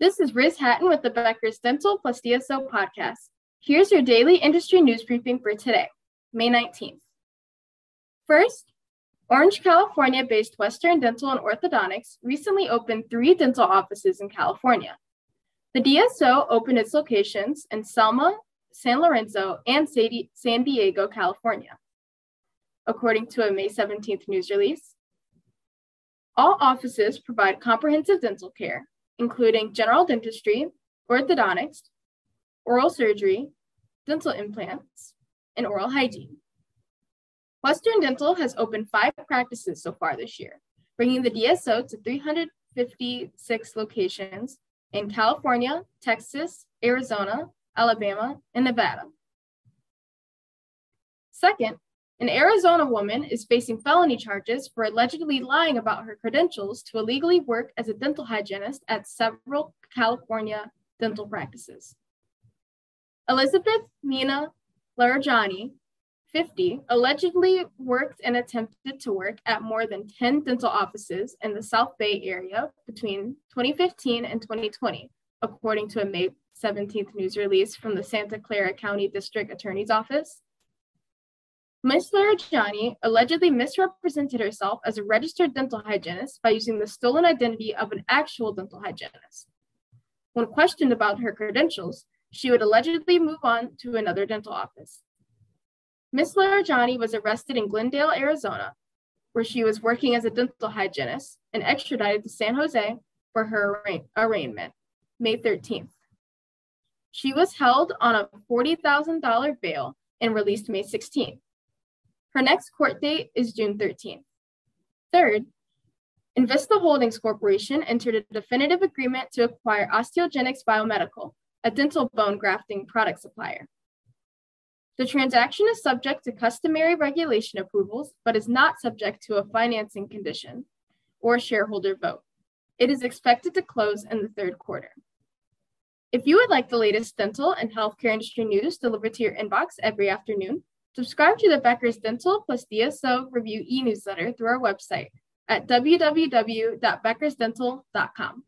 This is Riz Hatton with the Becker's Dental plus DSO podcast. Here's your daily industry news briefing for today, May 19th. First, Orange, California based Western Dental and Orthodontics recently opened three dental offices in California. The DSO opened its locations in Selma, San Lorenzo, and San Diego, California. According to a May 17th news release, all offices provide comprehensive dental care, including general dentistry, orthodontics, oral surgery, dental implants, and oral hygiene. Western Dental has opened five practices so far this year, bringing the DSO to 356 locations in California, Texas, Arizona, Alabama, and Nevada. Second, an Arizona woman is facing felony charges for allegedly lying about her credentials to illegally work as a dental hygienist at several California dental practices. Elizabeth Mina Larajani, 50, allegedly worked and attempted to work at more than 10 dental offices in the South Bay area between 2015 and 2020, according to a May 17th news release from the Santa Clara County District Attorney's Office. Ms. Larajani allegedly misrepresented herself as a registered dental hygienist by using the stolen identity of an actual dental hygienist. When questioned about her credentials, she would allegedly move on to another dental office. Ms. Larajani was arrested in Glendale, Arizona, where she was working as a dental hygienist and extradited to San Jose for her arraignment, May 13th. She was held on a $40,000 bail and released May 16th. Her next court date is June 13th. Third, Envista Holdings Corporation entered a definitive agreement to acquire Osteogenics Biomedical, a dental bone grafting product supplier. The transaction is subject to customary regulation approvals, but is not subject to a financing condition or shareholder vote. It is expected to close in the third quarter. If you would like the latest dental and healthcare industry news delivered to your inbox every afternoon, Subscribe to the Becker's Dental plus DSO Review e newsletter through our website at www.beckersdental.com.